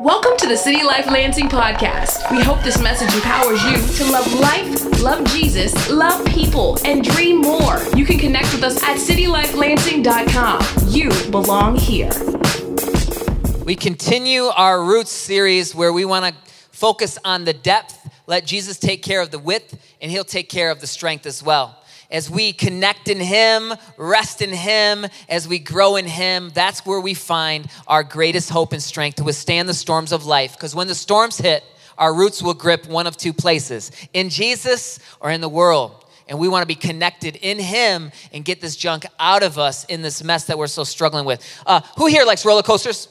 Welcome to the City Life Lansing podcast. We hope this message empowers you to love life, love Jesus, love people, and dream more. You can connect with us at citylifelansing.com. You belong here. We continue our Roots series where we want to focus on the depth, let Jesus take care of the width, and He'll take care of the strength as well as we connect in Him, rest in Him, as we grow in Him, that's where we find our greatest hope and strength to withstand the storms of life. Because when the storms hit, our roots will grip one of two places in Jesus or in the world. And we want to be connected in Him and get this junk out of us in this mess that we're so struggling with. Uh, who here likes roller coasters?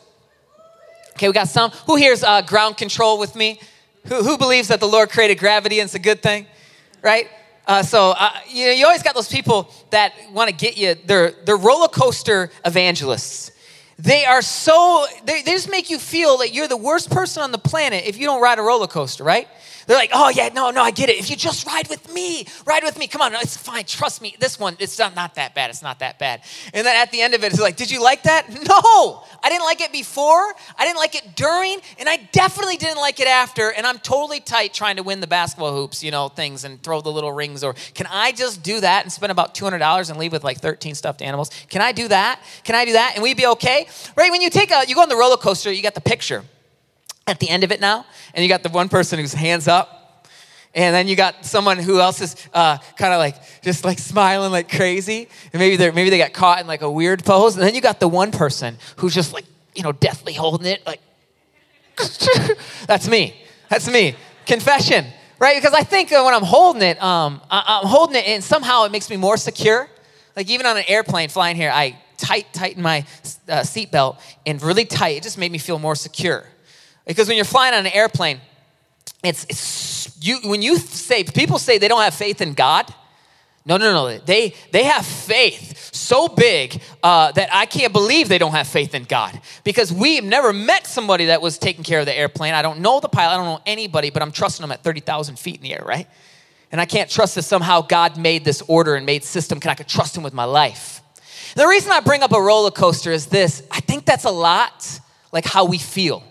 Okay, we got some. Who here's uh, ground control with me? Who, who believes that the Lord created gravity and it's a good thing? Right? Uh, so uh, you know, you always got those people that want to get you. They're they're roller coaster evangelists. They are so they, they just make you feel that you're the worst person on the planet if you don't ride a roller coaster, right? They're like, oh, yeah, no, no, I get it. If you just ride with me, ride with me. Come on, it's fine. Trust me. This one, it's not, not that bad. It's not that bad. And then at the end of it, it's like, did you like that? No, I didn't like it before. I didn't like it during, and I definitely didn't like it after. And I'm totally tight trying to win the basketball hoops, you know, things and throw the little rings. Or can I just do that and spend about $200 and leave with like 13 stuffed animals? Can I do that? Can I do that? And we'd be okay? Right? When you take a, you go on the roller coaster, you got the picture at the end of it now, and you got the one person whose hands up, and then you got someone who else is uh, kind of like just like smiling like crazy, and maybe they maybe they got caught in like a weird pose, and then you got the one person who's just like you know deathly holding it like. That's me. That's me. Confession, right? Because I think when I'm holding it, um, I, I'm holding it, and somehow it makes me more secure. Like even on an airplane flying here, I tight tighten my uh, seatbelt and really tight. It just made me feel more secure. Because when you're flying on an airplane, it's, it's you when you say people say they don't have faith in God. No, no, no. They they have faith so big uh, that I can't believe they don't have faith in God because we've never met somebody that was taking care of the airplane. I don't know the pilot. I don't know anybody, but I'm trusting them at thirty thousand feet in the air, right? And I can't trust that somehow God made this order and made system. Can I could trust Him with my life? The reason I bring up a roller coaster is this. I think that's a lot like how we feel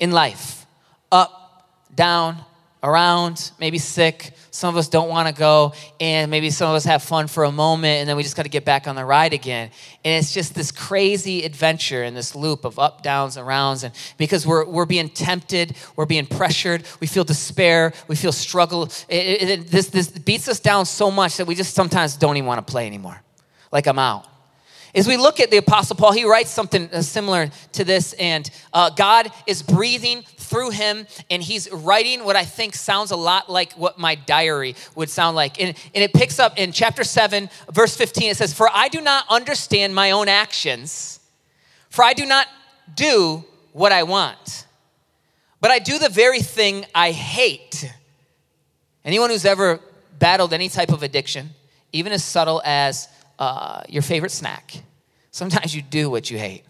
in life up, down, around, maybe sick. Some of us don't want to go, and maybe some of us have fun for a moment, and then we just got to get back on the ride again. And it's just this crazy adventure in this loop of up, downs, and rounds. And because we're, we're being tempted, we're being pressured, we feel despair, we feel struggle. It, it, it, this, this beats us down so much that we just sometimes don't even want to play anymore. Like I'm out. As we look at the Apostle Paul, he writes something uh, similar to this, and uh, God is breathing through him, and he's writing what I think sounds a lot like what my diary would sound like. And, and it picks up in chapter 7, verse 15. It says, For I do not understand my own actions, for I do not do what I want, but I do the very thing I hate. Anyone who's ever battled any type of addiction, even as subtle as uh, your favorite snack. Sometimes you do what you hate.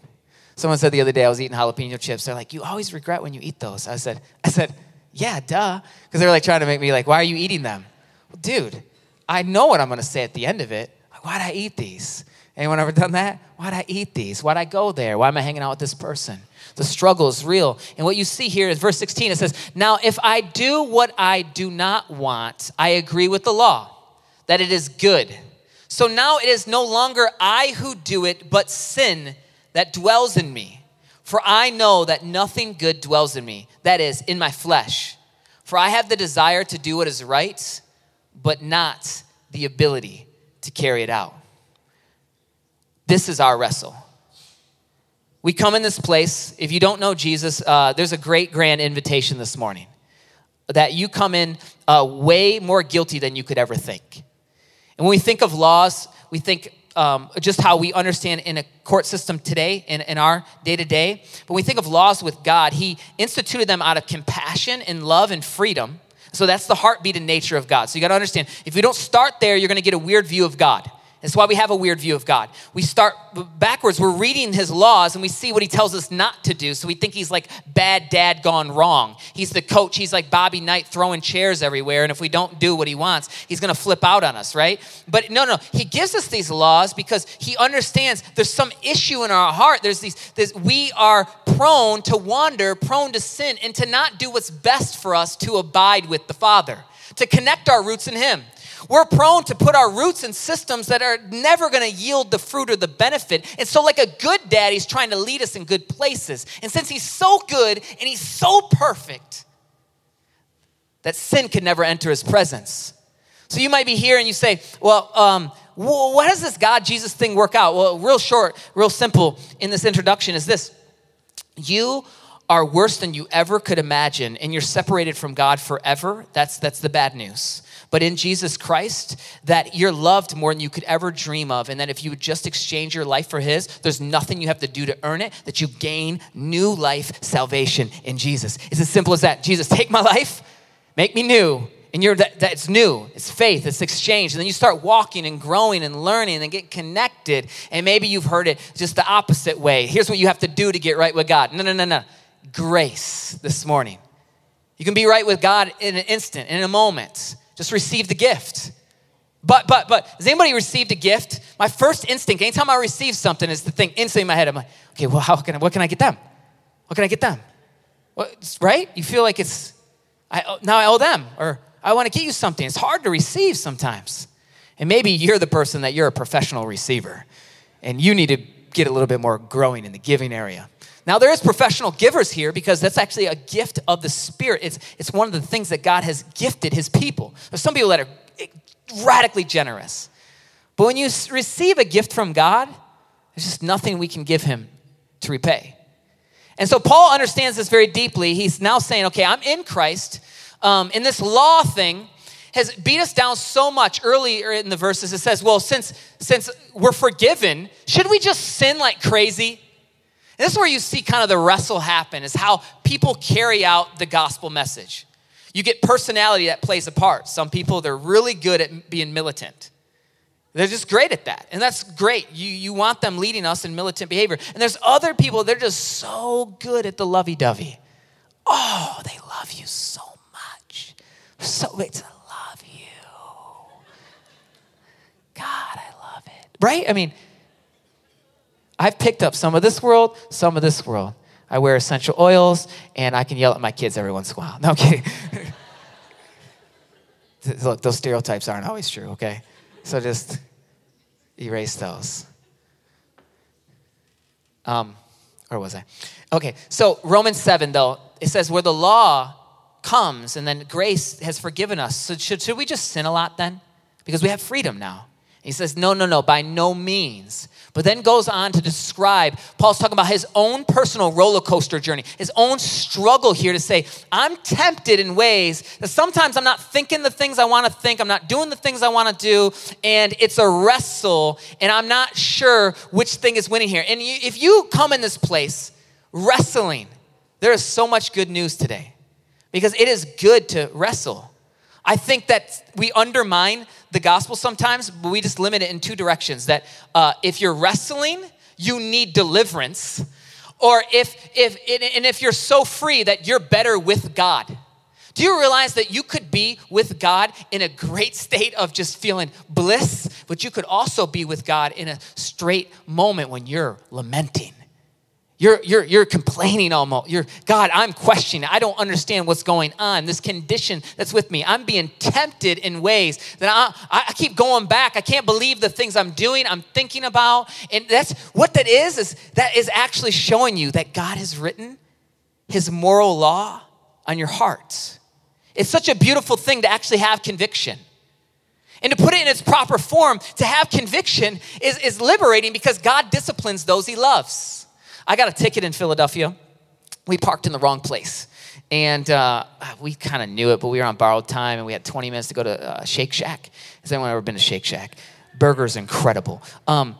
Someone said the other day I was eating jalapeno chips. They're like, "You always regret when you eat those." I said, "I said, yeah, duh," because they were like trying to make me like, "Why are you eating them?" Well, dude, I know what I'm going to say at the end of it. Like, Why'd I eat these? Anyone ever done that? Why'd I eat these? Why'd I go there? Why am I hanging out with this person? The struggle is real. And what you see here is verse 16. It says, Now, if I do what I do not want, I agree with the law that it is good. So now it is no longer I who do it, but sin that dwells in me. For I know that nothing good dwells in me, that is, in my flesh. For I have the desire to do what is right, but not the ability to carry it out. This is our wrestle. We come in this place. If you don't know Jesus, uh, there's a great grand invitation this morning that you come in uh, way more guilty than you could ever think. And when we think of laws, we think um, just how we understand in a court system today, in, in our day to day. But when we think of laws with God, He instituted them out of compassion and love and freedom. So that's the heartbeat and nature of God. So you got to understand if you don't start there, you're going to get a weird view of God. That's why we have a weird view of God. We start backwards, we're reading his laws and we see what he tells us not to do. So we think he's like bad dad gone wrong. He's the coach, he's like Bobby Knight throwing chairs everywhere. And if we don't do what he wants, he's gonna flip out on us, right? But no, no, he gives us these laws because he understands there's some issue in our heart. There's these, this, we are prone to wander, prone to sin, and to not do what's best for us to abide with the Father, to connect our roots in him. We're prone to put our roots in systems that are never going to yield the fruit or the benefit. And so, like a good dad, he's trying to lead us in good places. And since he's so good and he's so perfect, that sin could never enter his presence. So you might be here and you say, well, um, what does this God Jesus thing work out? Well, real short, real simple in this introduction is this you are worse than you ever could imagine and you're separated from God forever. That's, that's the bad news but in Jesus Christ, that you're loved more than you could ever dream of, and that if you would just exchange your life for His, there's nothing you have to do to earn it, that you gain new life, salvation in Jesus. It's as simple as that. Jesus, take my life, make me new. And you're that, that's new. It's faith, it's exchange. And then you start walking and growing and learning and get connected. And maybe you've heard it just the opposite way. Here's what you have to do to get right with God. No, no, no, no. Grace this morning. You can be right with God in an instant, in a moment. Just receive the gift. But, but, but, has anybody received a gift? My first instinct, anytime I receive something, is the thing instantly in my head. I'm like, okay, well, how can I, what can I get them? What can I get them? What, right? You feel like it's, I, oh, now I owe them, or I want to get you something. It's hard to receive sometimes. And maybe you're the person that you're a professional receiver, and you need to get a little bit more growing in the giving area. Now, there is professional givers here because that's actually a gift of the Spirit. It's, it's one of the things that God has gifted his people. There's some people that are radically generous. But when you receive a gift from God, there's just nothing we can give him to repay. And so Paul understands this very deeply. He's now saying, okay, I'm in Christ. Um, and this law thing has beat us down so much earlier in the verses. It says, well, since, since we're forgiven, should we just sin like crazy? And this is where you see kind of the wrestle happen, is how people carry out the gospel message. You get personality that plays a part. Some people, they're really good at being militant. They're just great at that. And that's great. You, you want them leading us in militant behavior. And there's other people, they're just so good at the lovey dovey. Oh, they love you so much. So to love you. God, I love it. Right? I mean, I've picked up some of this world, some of this world. I wear essential oils, and I can yell at my kids every once in a while. No, I'm kidding. Look, those stereotypes aren't always true, okay? So just erase those. Um, where was I? Okay, so Romans 7, though, it says, where the law comes and then grace has forgiven us. So should, should we just sin a lot then? Because we have freedom now. He says, no, no, no, by no means. But then goes on to describe, Paul's talking about his own personal roller coaster journey, his own struggle here to say, I'm tempted in ways that sometimes I'm not thinking the things I want to think, I'm not doing the things I want to do, and it's a wrestle, and I'm not sure which thing is winning here. And you, if you come in this place wrestling, there is so much good news today because it is good to wrestle. I think that we undermine the gospel sometimes, but we just limit it in two directions. That uh, if you're wrestling, you need deliverance, or if if and if you're so free that you're better with God. Do you realize that you could be with God in a great state of just feeling bliss, but you could also be with God in a straight moment when you're lamenting? You're, you're, you're complaining almost. You're, God, I'm questioning. I don't understand what's going on. This condition that's with me. I'm being tempted in ways that I, I keep going back. I can't believe the things I'm doing, I'm thinking about. And that's what that is, is that is actually showing you that God has written his moral law on your heart. It's such a beautiful thing to actually have conviction. And to put it in its proper form, to have conviction is, is liberating because God disciplines those he loves. I got a ticket in Philadelphia. We parked in the wrong place. And uh, we kind of knew it, but we were on borrowed time and we had 20 minutes to go to uh, Shake Shack. Has anyone ever been to Shake Shack? Burger's incredible. Um,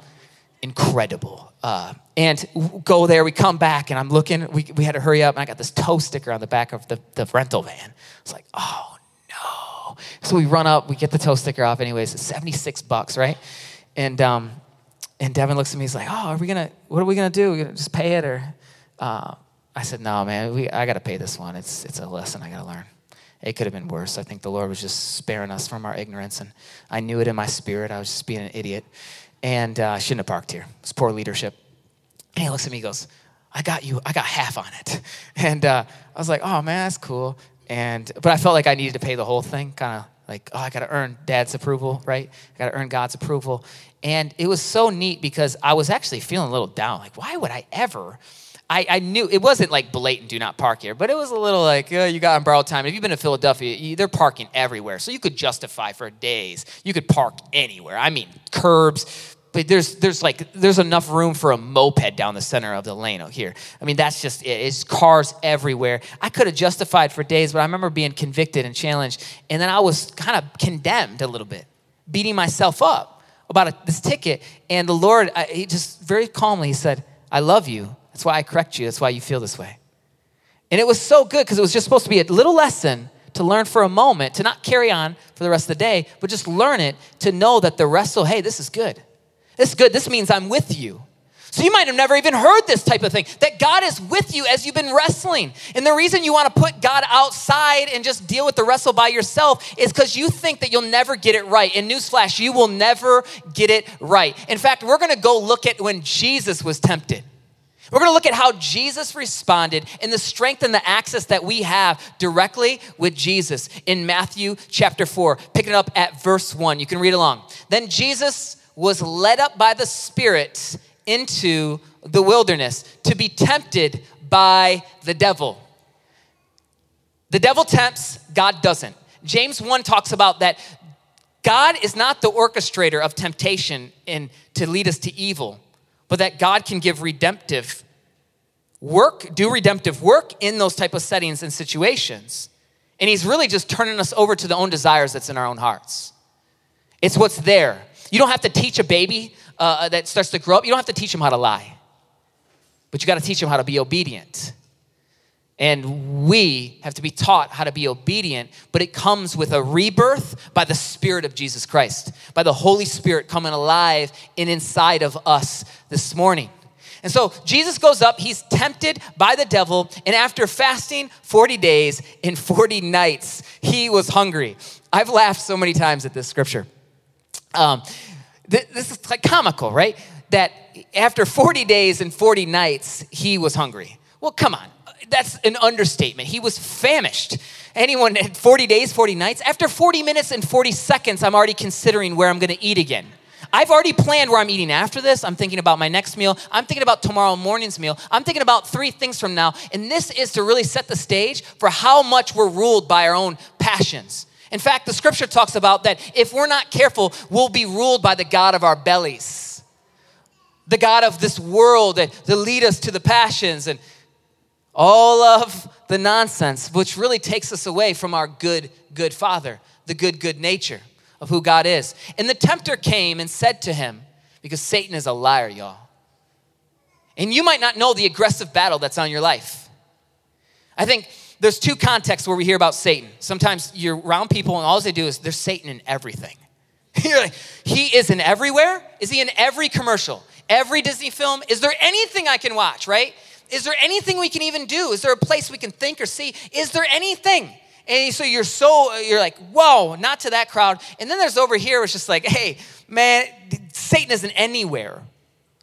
incredible. Uh, and go there, we come back, and I'm looking, we, we had to hurry up, and I got this tow sticker on the back of the, the rental van. It's like, oh no. So we run up, we get the tow sticker off, anyways, it's 76 bucks, right? And, um, and Devin looks at me, he's like, oh, are we gonna, what are we gonna do? We gonna just pay it or? Uh, I said, no, man, we, I gotta pay this one. It's, it's a lesson I gotta learn. It could have been worse. I think the Lord was just sparing us from our ignorance, and I knew it in my spirit. I was just being an idiot, and uh, I shouldn't have parked here. It's poor leadership. And he looks at me, he goes, I got you, I got half on it. And uh, I was like, oh man, that's cool. And, but I felt like I needed to pay the whole thing, kind of like, oh, I got to earn dad's approval, right? I got to earn God's approval. And it was so neat because I was actually feeling a little down. Like, why would I ever? I, I knew it wasn't like blatant do not park here, but it was a little like, oh, you got on borrowed time. If you've been to Philadelphia, you, they're parking everywhere. So you could justify for days. You could park anywhere. I mean, curbs, but there's there's like there's enough room for a moped down the center of the lane out here. I mean, that's just it. It's cars everywhere. I could have justified for days, but I remember being convicted and challenged, and then I was kind of condemned a little bit, beating myself up about a, this ticket. And the Lord, I, he just very calmly, he said, "I love you. That's why I correct you. That's why you feel this way." And it was so good because it was just supposed to be a little lesson to learn for a moment, to not carry on for the rest of the day, but just learn it to know that the wrestle, hey, this is good. This is good. This means I'm with you. So you might have never even heard this type of thing that God is with you as you've been wrestling. And the reason you want to put God outside and just deal with the wrestle by yourself is because you think that you'll never get it right. And newsflash, you will never get it right. In fact, we're going to go look at when Jesus was tempted. We're going to look at how Jesus responded and the strength and the access that we have directly with Jesus in Matthew chapter 4, picking it up at verse 1. You can read along. Then Jesus was led up by the Spirit into the wilderness to be tempted by the devil. The devil tempts, God doesn't. James 1 talks about that God is not the orchestrator of temptation and to lead us to evil, but that God can give redemptive work, do redemptive work in those type of settings and situations. And he's really just turning us over to the own desires that's in our own hearts. It's what's there. You don't have to teach a baby uh, uh that starts to grow up, you don't have to teach them how to lie. But you got to teach them how to be obedient. And we have to be taught how to be obedient, but it comes with a rebirth by the Spirit of Jesus Christ, by the Holy Spirit coming alive and inside of us this morning. And so Jesus goes up, he's tempted by the devil, and after fasting 40 days and 40 nights, he was hungry. I've laughed so many times at this scripture. Um, th- this is like comical, right? That after 40 days and 40 nights, he was hungry. Well, come on. That's an understatement. He was famished. Anyone had 40 days, 40 nights? After 40 minutes and 40 seconds, I'm already considering where I'm going to eat again. I've already planned where I'm eating after this. I'm thinking about my next meal. I'm thinking about tomorrow morning's meal. I'm thinking about three things from now. And this is to really set the stage for how much we're ruled by our own passions. In fact, the scripture talks about that if we're not careful, we'll be ruled by the God of our bellies, the God of this world that, that lead us to the passions and all of the nonsense, which really takes us away from our good, good Father, the good, good nature of who God is. And the tempter came and said to him, because Satan is a liar, y'all. And you might not know the aggressive battle that's on your life. I think there's two contexts where we hear about Satan. Sometimes you're around people and all they do is there's Satan in everything. he is in everywhere? Is he in every commercial? Every Disney film? Is there anything I can watch, right? Is there anything we can even do? Is there a place we can think or see? Is there anything? And so you're so, you're like, whoa, not to that crowd. And then there's over here, it's just like, hey, man, Satan isn't anywhere.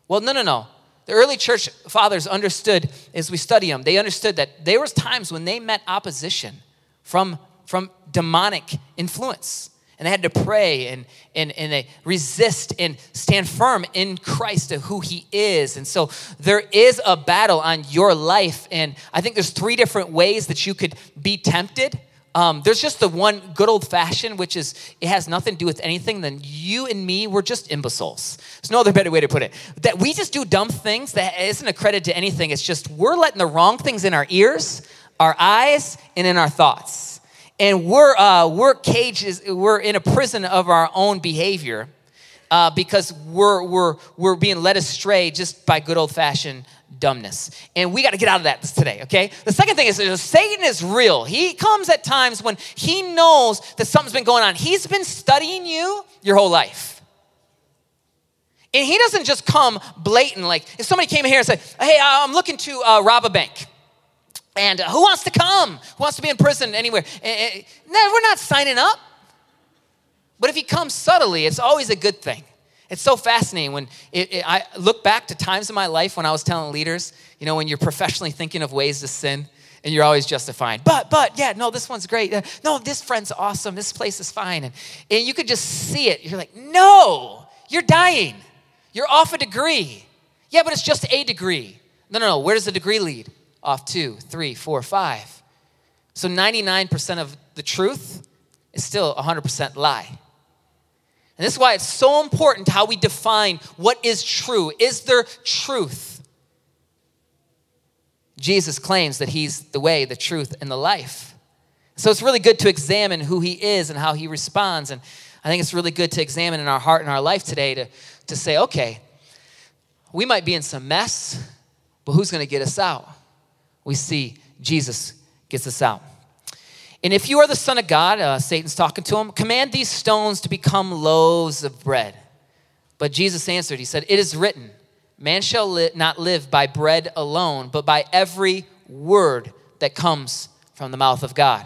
Well, no, no, no. The early church fathers understood as we study them, they understood that there was times when they met opposition from, from demonic influence. And they had to pray and, and, and they resist and stand firm in Christ of who he is. And so there is a battle on your life. And I think there's three different ways that you could be tempted. Um, there's just the one good old fashioned, which is it has nothing to do with anything. Then you and me, we're just imbeciles. There's no other better way to put it. That we just do dumb things that isn't a credit to anything. It's just we're letting the wrong things in our ears, our eyes, and in our thoughts. And we're uh, we're cages. We're in a prison of our own behavior. Uh, because we're, we're, we're being led astray just by good old fashioned dumbness. And we got to get out of that today, okay? The second thing is Satan is real. He comes at times when he knows that something's been going on. He's been studying you your whole life. And he doesn't just come blatant, like if somebody came here and said, Hey, I'm looking to uh, rob a bank. And uh, who wants to come? Who wants to be in prison anywhere? And, and, no, we're not signing up. But if he comes subtly, it's always a good thing. It's so fascinating when it, it, I look back to times in my life when I was telling leaders, you know, when you're professionally thinking of ways to sin and you're always justifying, but, but, yeah, no, this one's great. Uh, no, this friend's awesome. This place is fine. And, and you could just see it. You're like, no, you're dying. You're off a degree. Yeah, but it's just a degree. No, no, no. Where does the degree lead? Off two, three, four, five. So 99% of the truth is still 100% lie. And this is why it's so important how we define what is true. Is there truth? Jesus claims that he's the way, the truth, and the life. So it's really good to examine who he is and how he responds. And I think it's really good to examine in our heart and our life today to, to say, okay, we might be in some mess, but who's going to get us out? We see Jesus gets us out. And if you are the Son of God, uh, Satan's talking to him, command these stones to become loaves of bread. But Jesus answered, He said, It is written, man shall li- not live by bread alone, but by every word that comes from the mouth of God.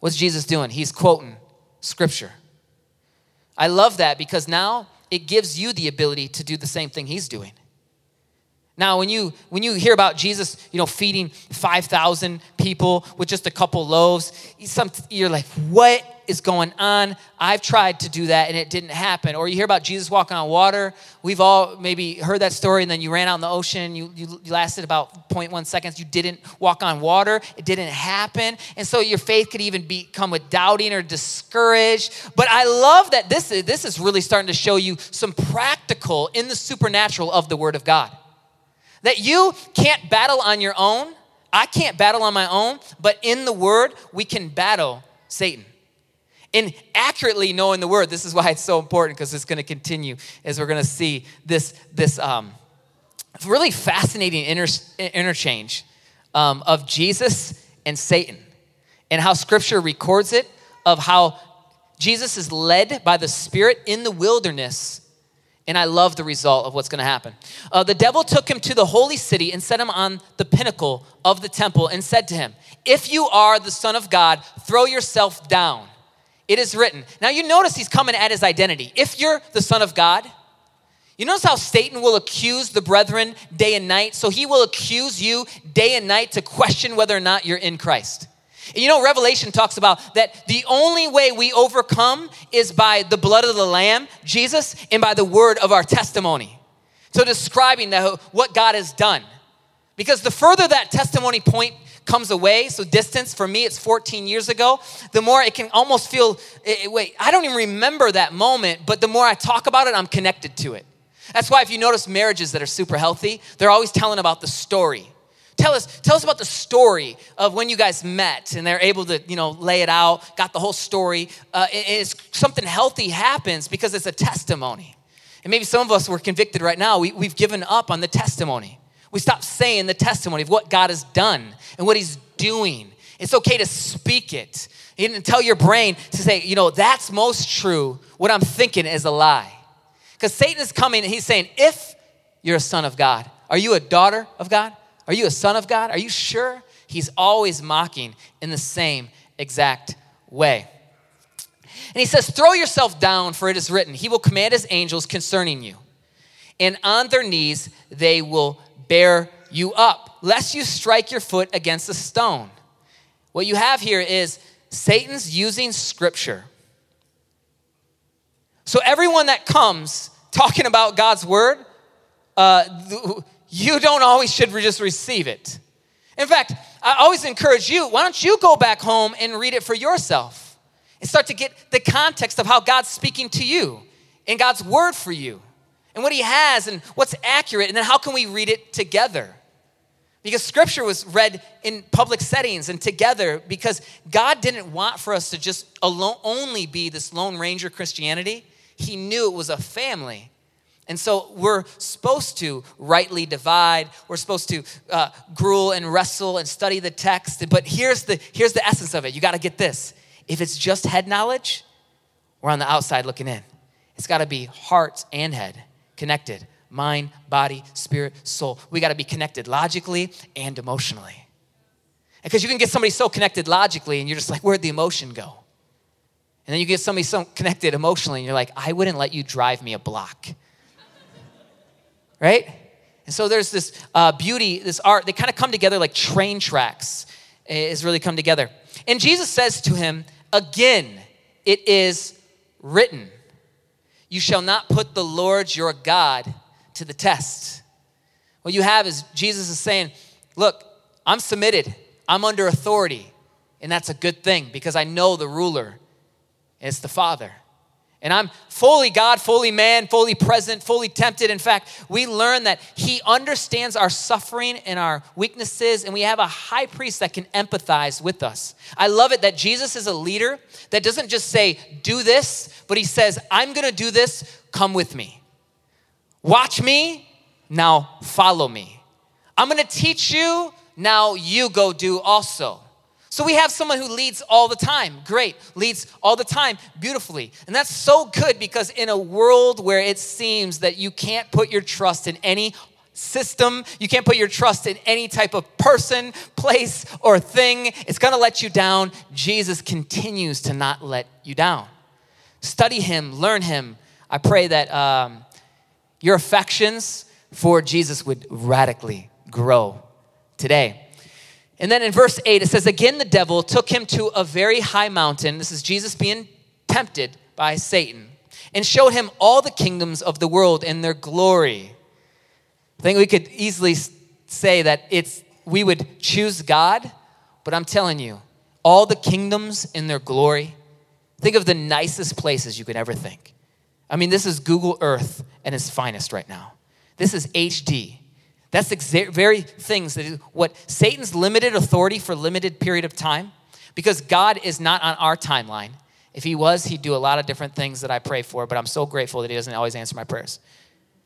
What's Jesus doing? He's quoting scripture. I love that because now it gives you the ability to do the same thing he's doing. Now, when you when you hear about Jesus, you know, feeding five thousand people with just a couple loaves, you're like, what is going on? I've tried to do that and it didn't happen. Or you hear about Jesus walking on water. We've all maybe heard that story, and then you ran out in the ocean. You, you, lasted about 0.1 seconds. You didn't walk on water. It didn't happen, and so your faith could even become with doubting or discouraged. But I love that this is, this is really starting to show you some practical in the supernatural of the Word of God that you can't battle on your own. I can't battle on my own, but in the Word, we can battle Satan. In accurately knowing the Word, this is why it's so important because it's going to continue as we're going to see this, this um, really fascinating inter- interchange um, of Jesus and Satan and how Scripture records it, of how Jesus is led by the Spirit in the wilderness and I love the result of what's going to happen. Uh, the devil took him to the holy city and set him on the pinnacle of the temple and said to him, If you are the Son of God, throw yourself down. It is written. Now you notice he's coming at his identity. If you're the Son of God, you notice how Satan will accuse the brethren day and night? So he will accuse you day and night to question whether or not you're in Christ. And you know, Revelation talks about that the only way we overcome is by the blood of the Lamb, Jesus, and by the word of our testimony. So, describing the, what God has done. Because the further that testimony point comes away, so distance, for me, it's 14 years ago, the more it can almost feel, it, eh, eh, wait, I don't even remember that moment, but the more I talk about it, I'm connected to it. That's why if you notice marriages that are super healthy, they're always telling about the story. Tell us, tell us about the story of when you guys met and they're able to, you know, lay it out, got the whole story. Uh, it's something healthy happens because it's a testimony. And maybe some of us were convicted right now. We, we've given up on the testimony. We stopped saying the testimony of what God has done and what He's doing. It's okay to speak it. And tell your brain to say, you know, that's most true. What I'm thinking is a lie. Because Satan is coming and he's saying, if you're a son of God, are you a daughter of God? Are you a son of God? Are you sure? He's always mocking in the same exact way. And he says, Throw yourself down, for it is written, He will command His angels concerning you. And on their knees they will bear you up, lest you strike your foot against a stone. What you have here is Satan's using scripture. So everyone that comes talking about God's word, uh, you don't always should just receive it. In fact, I always encourage you, why don't you go back home and read it for yourself and start to get the context of how God's speaking to you and God's word for you and what he has and what's accurate and then how can we read it together? Because scripture was read in public settings and together because God didn't want for us to just alone, only be this Lone Ranger Christianity. He knew it was a family and so we're supposed to rightly divide. We're supposed to uh, gruel and wrestle and study the text. But here's the, here's the essence of it. You got to get this. If it's just head knowledge, we're on the outside looking in. It's got to be heart and head. connected mind, body, spirit, soul. We got to be connected logically and emotionally. Because you can get somebody so connected logically and you're just like, where'd the emotion go? And then you get somebody so connected emotionally and you're like, I wouldn't let you drive me a block. Right? And so there's this uh, beauty, this art, they kind of come together like train tracks, is really come together. And Jesus says to him, Again, it is written, You shall not put the Lord your God to the test. What you have is Jesus is saying, Look, I'm submitted, I'm under authority, and that's a good thing because I know the ruler, it's the Father. And I'm fully God, fully man, fully present, fully tempted. In fact, we learn that He understands our suffering and our weaknesses, and we have a high priest that can empathize with us. I love it that Jesus is a leader that doesn't just say, do this, but He says, I'm gonna do this, come with me. Watch me, now follow me. I'm gonna teach you, now you go do also. So we have someone who leads all the time. Great. Leads all the time beautifully. And that's so good because in a world where it seems that you can't put your trust in any system, you can't put your trust in any type of person, place, or thing, it's going to let you down. Jesus continues to not let you down. Study him, learn him. I pray that um, your affections for Jesus would radically grow today. And then in verse 8, it says, Again, the devil took him to a very high mountain. This is Jesus being tempted by Satan, and showed him all the kingdoms of the world and their glory. I think we could easily say that it's we would choose God, but I'm telling you, all the kingdoms in their glory. Think of the nicest places you could ever think. I mean, this is Google Earth and its finest right now. This is HD. That's the exa- very things that is what Satan's limited authority for limited period of time, because God is not on our timeline. If he was, he'd do a lot of different things that I pray for, but I'm so grateful that he doesn't always answer my prayers.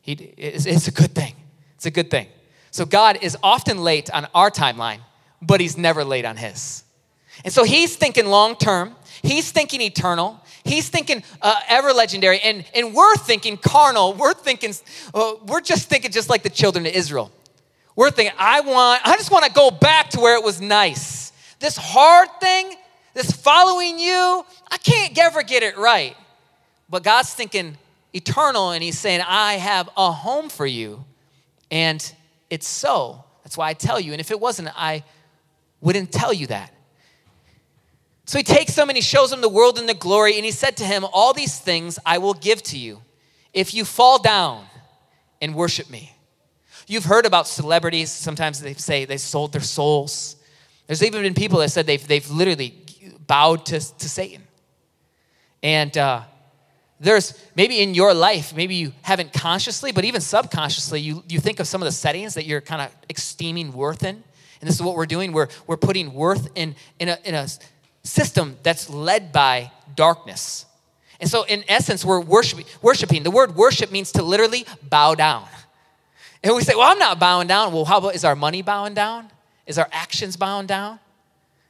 He, it's, it's a good thing. It's a good thing. So God is often late on our timeline, but he's never late on his. And so he's thinking long term, he's thinking eternal, he's thinking uh, ever legendary, and, and we're thinking carnal. We're thinking, uh, we're just thinking just like the children of Israel. We're thinking, I want, I just want to go back to where it was nice. This hard thing, this following you, I can't ever get it right. But God's thinking eternal, and He's saying, I have a home for you. And it's so. That's why I tell you. And if it wasn't, I wouldn't tell you that. So he takes them and he shows them the world and the glory, and he said to him, All these things I will give to you if you fall down and worship me. You've heard about celebrities, sometimes they say they sold their souls. There's even been people that said they've, they've literally bowed to, to Satan. And uh, there's maybe in your life, maybe you haven't consciously, but even subconsciously, you, you think of some of the settings that you're kind of esteeming worth in. And this is what we're doing. We're, we're putting worth in, in, a, in a system that's led by darkness. And so, in essence, we're worshiping, worshiping. The word worship means to literally bow down. And we say, well, I'm not bowing down. Well, how about is our money bowing down? Is our actions bowing down?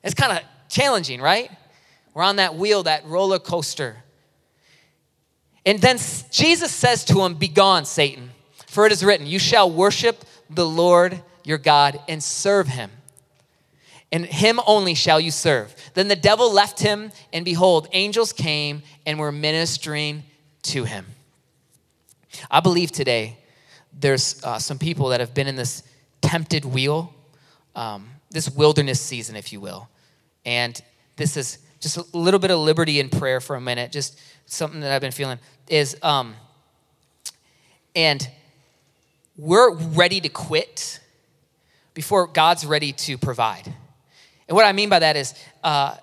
It's kind of challenging, right? We're on that wheel, that roller coaster. And then Jesus says to him, Begone, Satan, for it is written, You shall worship the Lord your God and serve him. And him only shall you serve. Then the devil left him, and behold, angels came and were ministering to him. I believe today there's uh, some people that have been in this tempted wheel, um, this wilderness season, if you will. And this is just a little bit of liberty in prayer for a minute, just something that I've been feeling is, um, and we're ready to quit before God's ready to provide. And what I mean by that is, uh,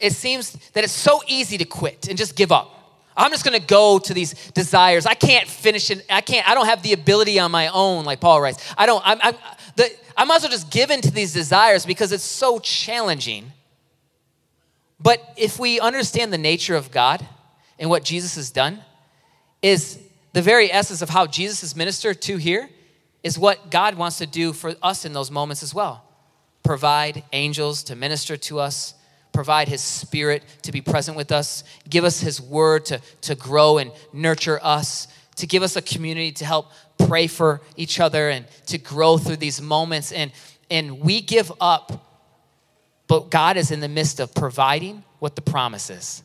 it seems that it's so easy to quit and just give up. I'm just going to go to these desires. I can't finish it. I can't. I don't have the ability on my own, like Paul writes. I don't. I'm. I'm the, I might as well just give in to these desires because it's so challenging. But if we understand the nature of God and what Jesus has done, is the very essence of how Jesus is ministered to here is what God wants to do for us in those moments as well. Provide angels to minister to us provide His Spirit to be present with us, give us His Word to, to grow and nurture us, to give us a community to help pray for each other and to grow through these moments. And, and we give up, but God is in the midst of providing what the promise is.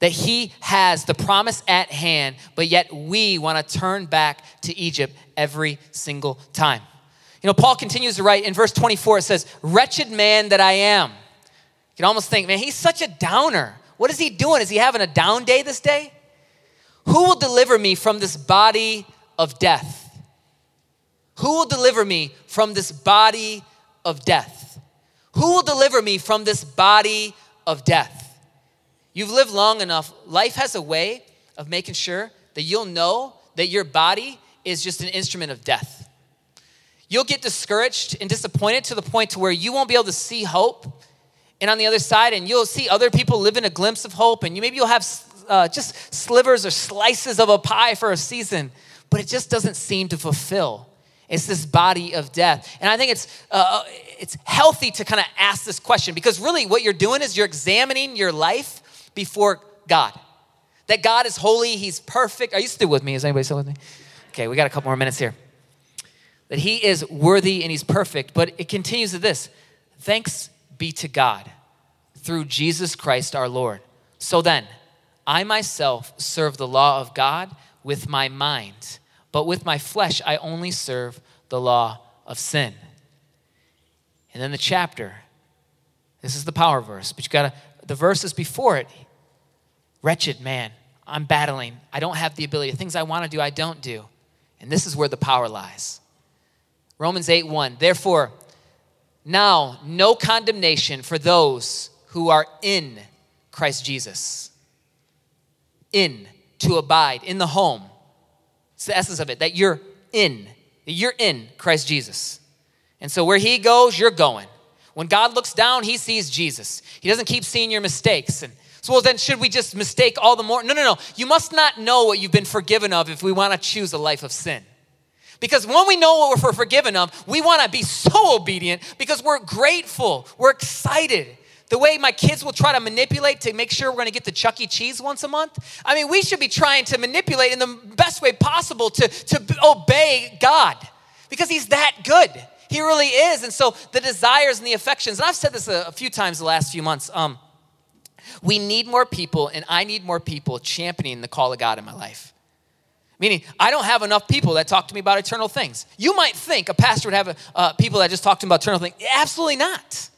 That He has the promise at hand, but yet we want to turn back to Egypt every single time. You know, Paul continues to write in verse 24, it says, Wretched man that I am. You can almost think, man, he's such a downer. What is he doing? Is he having a down day this day? Who will deliver me from this body of death? Who will deliver me from this body of death? Who will deliver me from this body of death? You've lived long enough. Life has a way of making sure that you'll know that your body is just an instrument of death. You'll get discouraged and disappointed to the point to where you won't be able to see hope. And on the other side, and you'll see other people live in a glimpse of hope, and you, maybe you'll have uh, just slivers or slices of a pie for a season, but it just doesn't seem to fulfill. It's this body of death. And I think it's, uh, uh it's healthy to kind of ask this question because really what you're doing is you're examining your life before God. That God is holy, He's perfect. Are you still with me? Is anybody still with me? Okay, we got a couple more minutes here. That He is worthy and He's perfect, but it continues to this Thanks be to God through Jesus Christ our Lord. So then, I myself serve the law of God with my mind, but with my flesh I only serve the law of sin. And then the chapter, this is the power verse, but you gotta, the verses before it, wretched man, I'm battling. I don't have the ability. The things I want to do, I don't do. And this is where the power lies. Romans 8 1. Therefore, now no condemnation for those who are in Christ Jesus in, to abide, in the home. It's the essence of it, that you're in, that you're in Christ Jesus. And so where he goes, you're going. When God looks down, he sees Jesus. He doesn't keep seeing your mistakes. And so, well, then should we just mistake all the more? No, no, no. You must not know what you've been forgiven of if we want to choose a life of sin. Because when we know what we're forgiven of, we want to be so obedient because we're grateful, we're excited the way my kids will try to manipulate to make sure we're going to get to Chuck E. Cheese once a month. I mean, we should be trying to manipulate in the best way possible to, to obey God because He's that good. He really is. And so the desires and the affections, and I've said this a, a few times the last few months. Um, we need more people, and I need more people championing the call of God in my life. Meaning, I don't have enough people that talk to me about eternal things. You might think a pastor would have a, uh, people that just talk to him about eternal things. Absolutely not.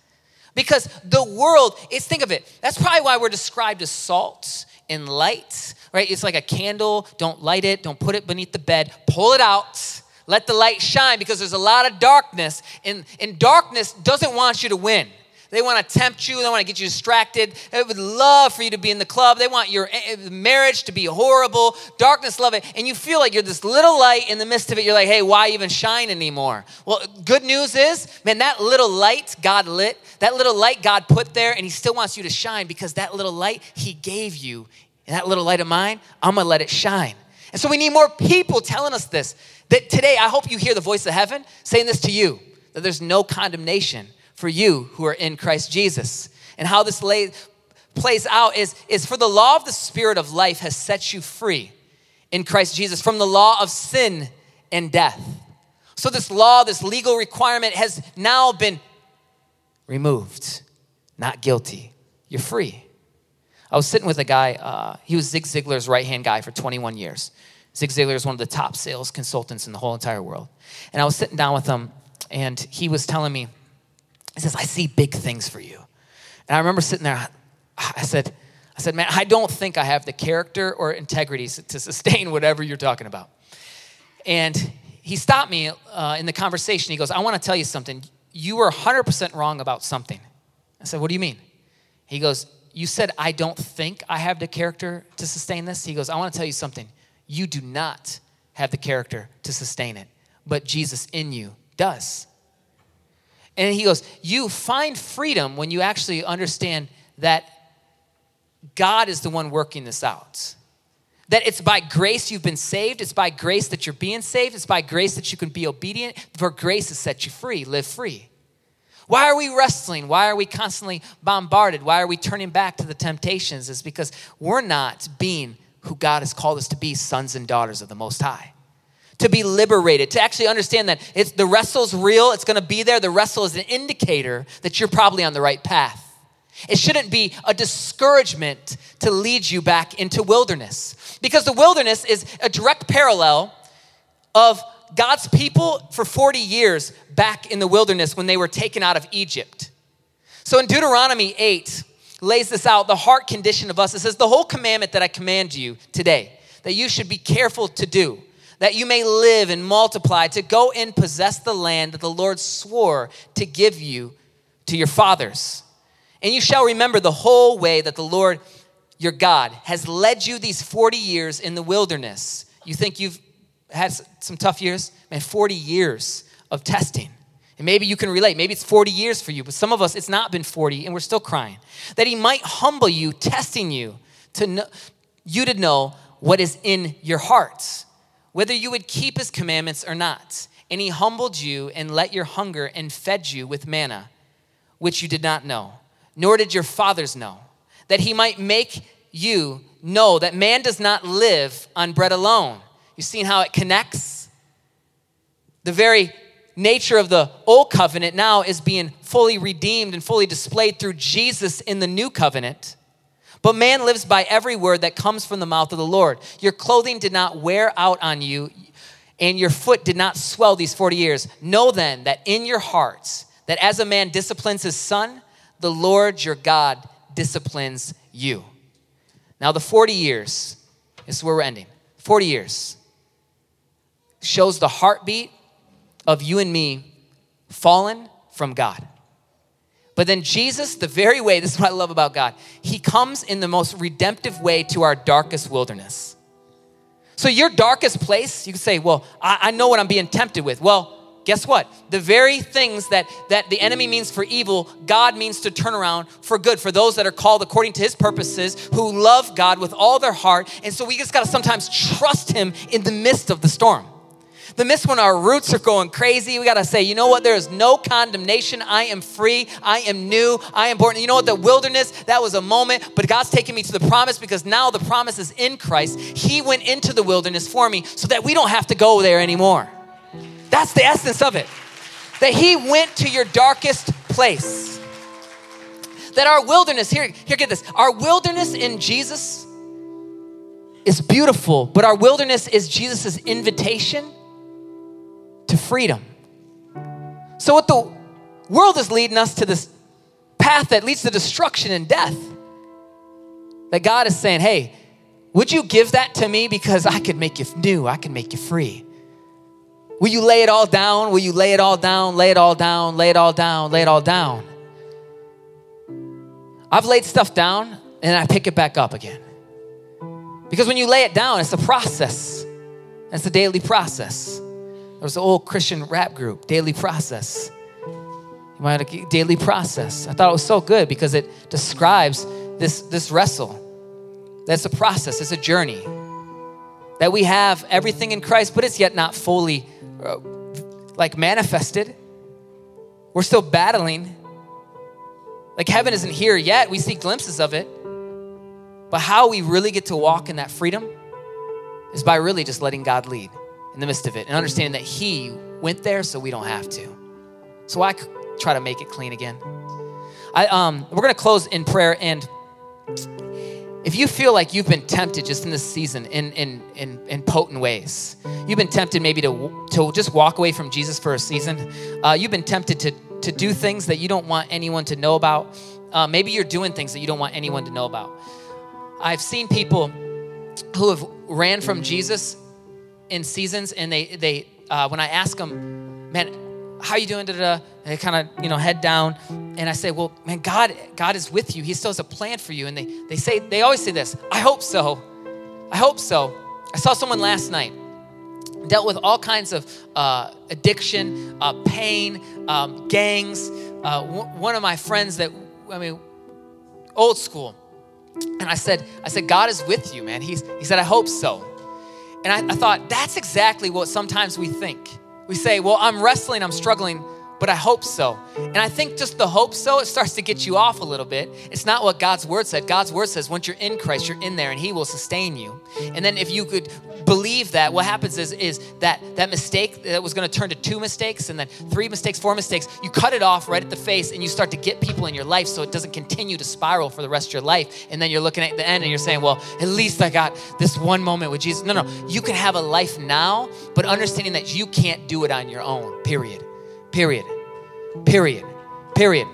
Because the world, is think of it, that's probably why we're described as salt and light, right? It's like a candle. Don't light it, don't put it beneath the bed, pull it out. Let the light shine because there's a lot of darkness, and, and darkness doesn't want you to win. They want to tempt you. They want to get you distracted. They would love for you to be in the club. They want your eh, eh, marriage to be horrible. Darkness, love it. And you feel like you're this little light in the midst of it. You're like, hey, why even shine anymore? Well, good news is, man, that little light God lit, that little light God put there, and He still wants you to shine because that little light He gave you. And that little light of mine, I'm going to let it shine. And so we need more people telling us this. That today, I hope you hear the voice of heaven saying this to you that there's no condemnation for you who are in Christ Jesus. And how this lay, plays out is, is for the law of the Spirit of life has set you free in Christ Jesus from the law of sin and death. So, this law, this legal requirement has now been removed. Not guilty. You're free. I was sitting with a guy, uh, he was Zig Ziglar's right hand guy for 21 years. Zig Ziglar is one of the top sales consultants in the whole entire world. And I was sitting down with him, and he was telling me he says, I see big things for you. And I remember sitting there, I said, I said, man, I don't think I have the character or integrity to sustain whatever you're talking about. And he stopped me uh, in the conversation. He goes, I want to tell you something. You were 100% wrong about something. I said, What do you mean? He goes, You said, I don't think I have the character to sustain this. He goes, I want to tell you something. You do not have the character to sustain it, but Jesus in you does. And he goes, You find freedom when you actually understand that God is the one working this out. That it's by grace you've been saved. It's by grace that you're being saved. It's by grace that you can be obedient. For grace has set you free. Live free. Why are we wrestling? Why are we constantly bombarded? Why are we turning back to the temptations? Is because we're not being who God has called us to be sons and daughters of the Most High. To be liberated, to actually understand that it's, the wrestle's real, it's gonna be there. The wrestle is an indicator that you're probably on the right path. It shouldn't be a discouragement to lead you back into wilderness because the wilderness is a direct parallel of God's people for 40 years back in the wilderness when they were taken out of Egypt. So in Deuteronomy 8 lays this out, the heart condition of us. It says, The whole commandment that I command you today, that you should be careful to do, that you may live and multiply, to go and possess the land that the Lord swore to give you to your fathers. And you shall remember the whole way that the Lord your God has led you these 40 years in the wilderness. You think you've had some tough years? Man, 40 years of testing. And maybe you can relate. Maybe it's 40 years for you, but some of us, it's not been 40 and we're still crying. That He might humble you, testing you to know, you to know what is in your hearts, whether you would keep His commandments or not. And He humbled you and let your hunger and fed you with manna, which you did not know, nor did your fathers know, that He might make you know that man does not live on bread alone. You've seen how it connects? The very nature of the old covenant now is being fully redeemed and fully displayed through Jesus in the new covenant. But man lives by every word that comes from the mouth of the Lord. Your clothing did not wear out on you, and your foot did not swell these 40 years. Know then that in your hearts, that as a man disciplines his son, the Lord your God disciplines you. Now, the 40 years, is where we're ending. 40 years shows the heartbeat of you and me fallen from God. But then Jesus, the very way, this is what I love about God, He comes in the most redemptive way to our darkest wilderness. So, your darkest place, you can say, Well, I, I know what I'm being tempted with. Well, guess what? The very things that, that the enemy means for evil, God means to turn around for good for those that are called according to his purposes, who love God with all their heart. And so we just got to sometimes trust him in the midst of the storm. The midst when our roots are going crazy, we got to say, you know what? There is no condemnation. I am free. I am new. I am born. You know what? The wilderness, that was a moment, but God's taking me to the promise because now the promise is in Christ. He went into the wilderness for me so that we don't have to go there anymore. That's the essence of it. That He went to your darkest place. That our wilderness, here, here, get this, our wilderness in Jesus is beautiful, but our wilderness is Jesus' invitation to freedom. So, what the world is leading us to this path that leads to destruction and death, that God is saying, hey, would you give that to me because I could make you new, I can make you free. Will you lay it all down? Will you lay it all down, lay it all down, lay it all down, lay it all down? I've laid stuff down and I pick it back up again. Because when you lay it down, it's a process. It's a daily process. There was an old Christian rap group, Daily Process. You might have Daily Process. I thought it was so good because it describes this, this wrestle. That's a process, it's a journey. That we have everything in Christ, but it's yet not fully uh, like manifested. We're still battling. Like heaven isn't here yet. We see glimpses of it. But how we really get to walk in that freedom is by really just letting God lead in the midst of it and understanding that He went there so we don't have to. So I try to make it clean again. I, um, we're going to close in prayer. And if you feel like you've been tempted just in this season in, in, in, in potent ways, you've been tempted maybe to, to just walk away from Jesus for a season, uh, you've been tempted to, to do things that you don't want anyone to know about. Uh, maybe you're doing things that you don't want anyone to know about. I've seen people who have ran from Jesus in seasons, and they they uh, when I ask them, man, how you doing? Da, da, they kind of you know head down, and I say, well, man, God God is with you. He still has a plan for you. And they they say they always say this. I hope so. I hope so. I saw someone last night dealt with all kinds of uh, addiction, uh, pain, um, gangs. Uh, w- one of my friends that I mean, old school. And I said, I said, God is with you, man. He's, he said, I hope so. And I, I thought, that's exactly what sometimes we think. We say, well, I'm wrestling, I'm struggling but I hope so. And I think just the hope so, it starts to get you off a little bit. It's not what God's word said. God's word says once you're in Christ, you're in there and he will sustain you. And then if you could believe that, what happens is, is that that mistake that was going to turn to two mistakes and then three mistakes, four mistakes, you cut it off right at the face and you start to get people in your life so it doesn't continue to spiral for the rest of your life. And then you're looking at the end and you're saying, well, at least I got this one moment with Jesus. No, no, you can have a life now, but understanding that you can't do it on your own, period. Period. Period. Period.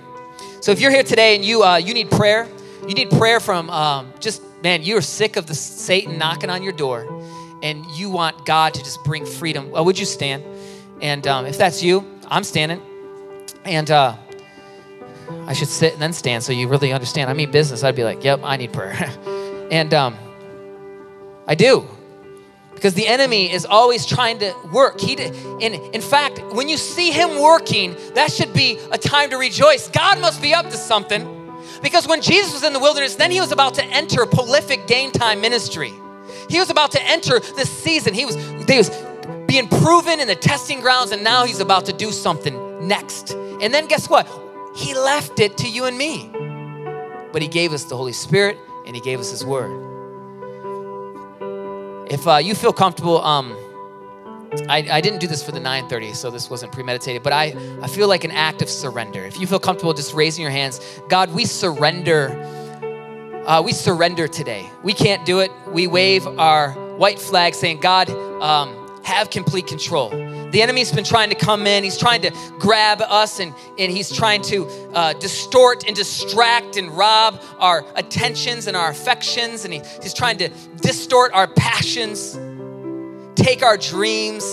So if you're here today and you uh, you need prayer, you need prayer from um, just man, you're sick of the Satan knocking on your door, and you want God to just bring freedom. Well, would you stand? And um, if that's you, I'm standing, and uh, I should sit and then stand so you really understand. I mean business. I'd be like, yep, I need prayer, and um, I do because the enemy is always trying to work. He, in, in fact, when you see him working, that should be a time to rejoice. God must be up to something. Because when Jesus was in the wilderness, then he was about to enter prolific game time ministry. He was about to enter this season. He was, he was being proven in the testing grounds, and now he's about to do something next. And then guess what? He left it to you and me. But he gave us the Holy Spirit and he gave us his word. If uh, you feel comfortable, um, I, I, didn't do this for the 930, so this wasn't premeditated, but I, I feel like an act of surrender. If you feel comfortable just raising your hands, God, we surrender. Uh, we surrender today. We can't do it. We wave our white flag saying, God, um, have complete control. The enemy's been trying to come in, he's trying to grab us, and, and he's trying to uh, distort and distract and rob our attentions and our affections, and he, he's trying to distort our passions, take our dreams.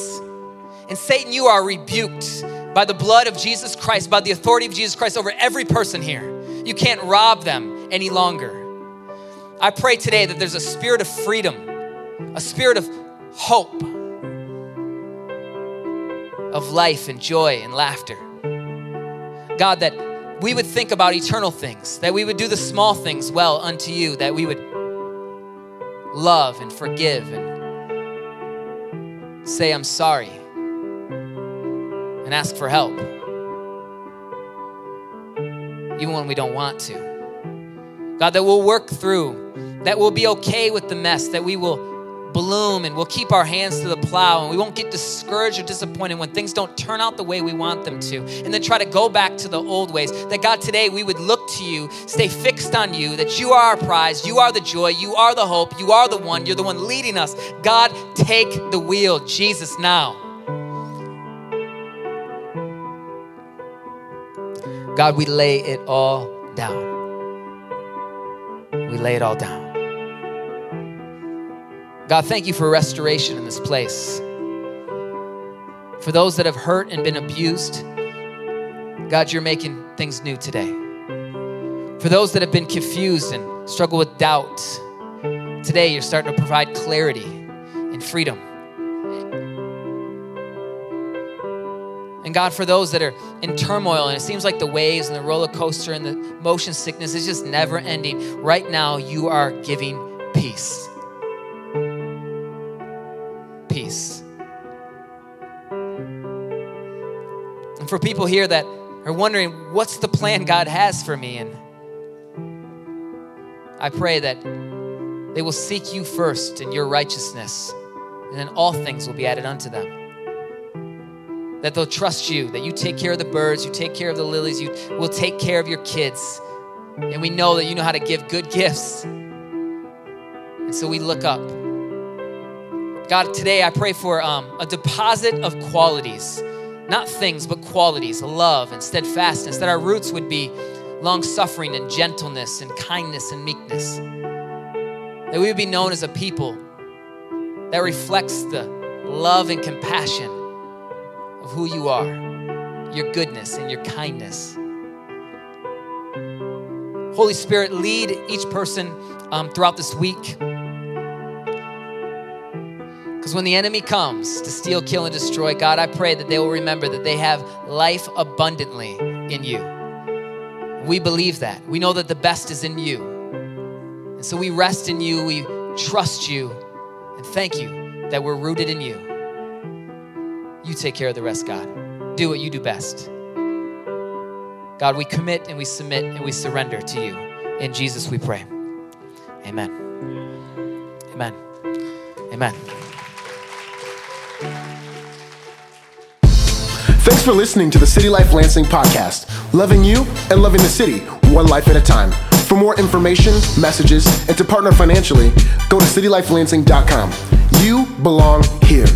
And Satan, you are rebuked by the blood of Jesus Christ, by the authority of Jesus Christ over every person here. You can't rob them any longer. I pray today that there's a spirit of freedom, a spirit of hope of life and joy and laughter. God, that we would think about eternal things, that we would do the small things well unto you, that we would love and forgive and say, I'm sorry, and ask for help, even when we don't want to. God, that we'll work through, that we'll be okay with the mess, that we will bloom and we'll keep our hands to the plow and we won't get discouraged or disappointed when things don't turn out the way we want them to. And then try to go back to the old ways. That God, today we would look to you, stay fixed on you, that you are our prize, you are the joy, you are the hope, you are the one, you're the one leading us. God, take the wheel, Jesus, now. God, we lay it all down. We lay it all down. God, thank you for restoration in this place. For those that have hurt and been abused, God, you're making things new today. For those that have been confused and struggle with doubt, today you're starting to provide clarity and freedom. And God, for those that are in turmoil and it seems like the waves and the roller coaster and the motion sickness is just never ending, right now you are giving peace peace. And for people here that are wondering, what's the plan God has for me? And I pray that they will seek you first in your righteousness, and then all things will be added unto them. That they'll trust you, that you take care of the birds, you take care of the lilies, you will take care of your kids. And we know that you know how to give good gifts. And so we look up God, today I pray for um, a deposit of qualities, not things, but qualities, love and steadfastness, that our roots would be long suffering and gentleness and kindness and meekness. That we would be known as a people that reflects the love and compassion of who you are, your goodness and your kindness. Holy Spirit, lead each person um, throughout this week. Because when the enemy comes to steal, kill, and destroy, God, I pray that they will remember that they have life abundantly in you. We believe that. We know that the best is in you. And so we rest in you, we trust you, and thank you that we're rooted in you. You take care of the rest, God. Do what you do best. God, we commit and we submit and we surrender to you. In Jesus we pray. Amen. Amen. Amen. Thanks for listening to the City Life Lansing podcast, loving you and loving the city, one life at a time. For more information, messages, and to partner financially, go to citylifelansing.com. You belong here.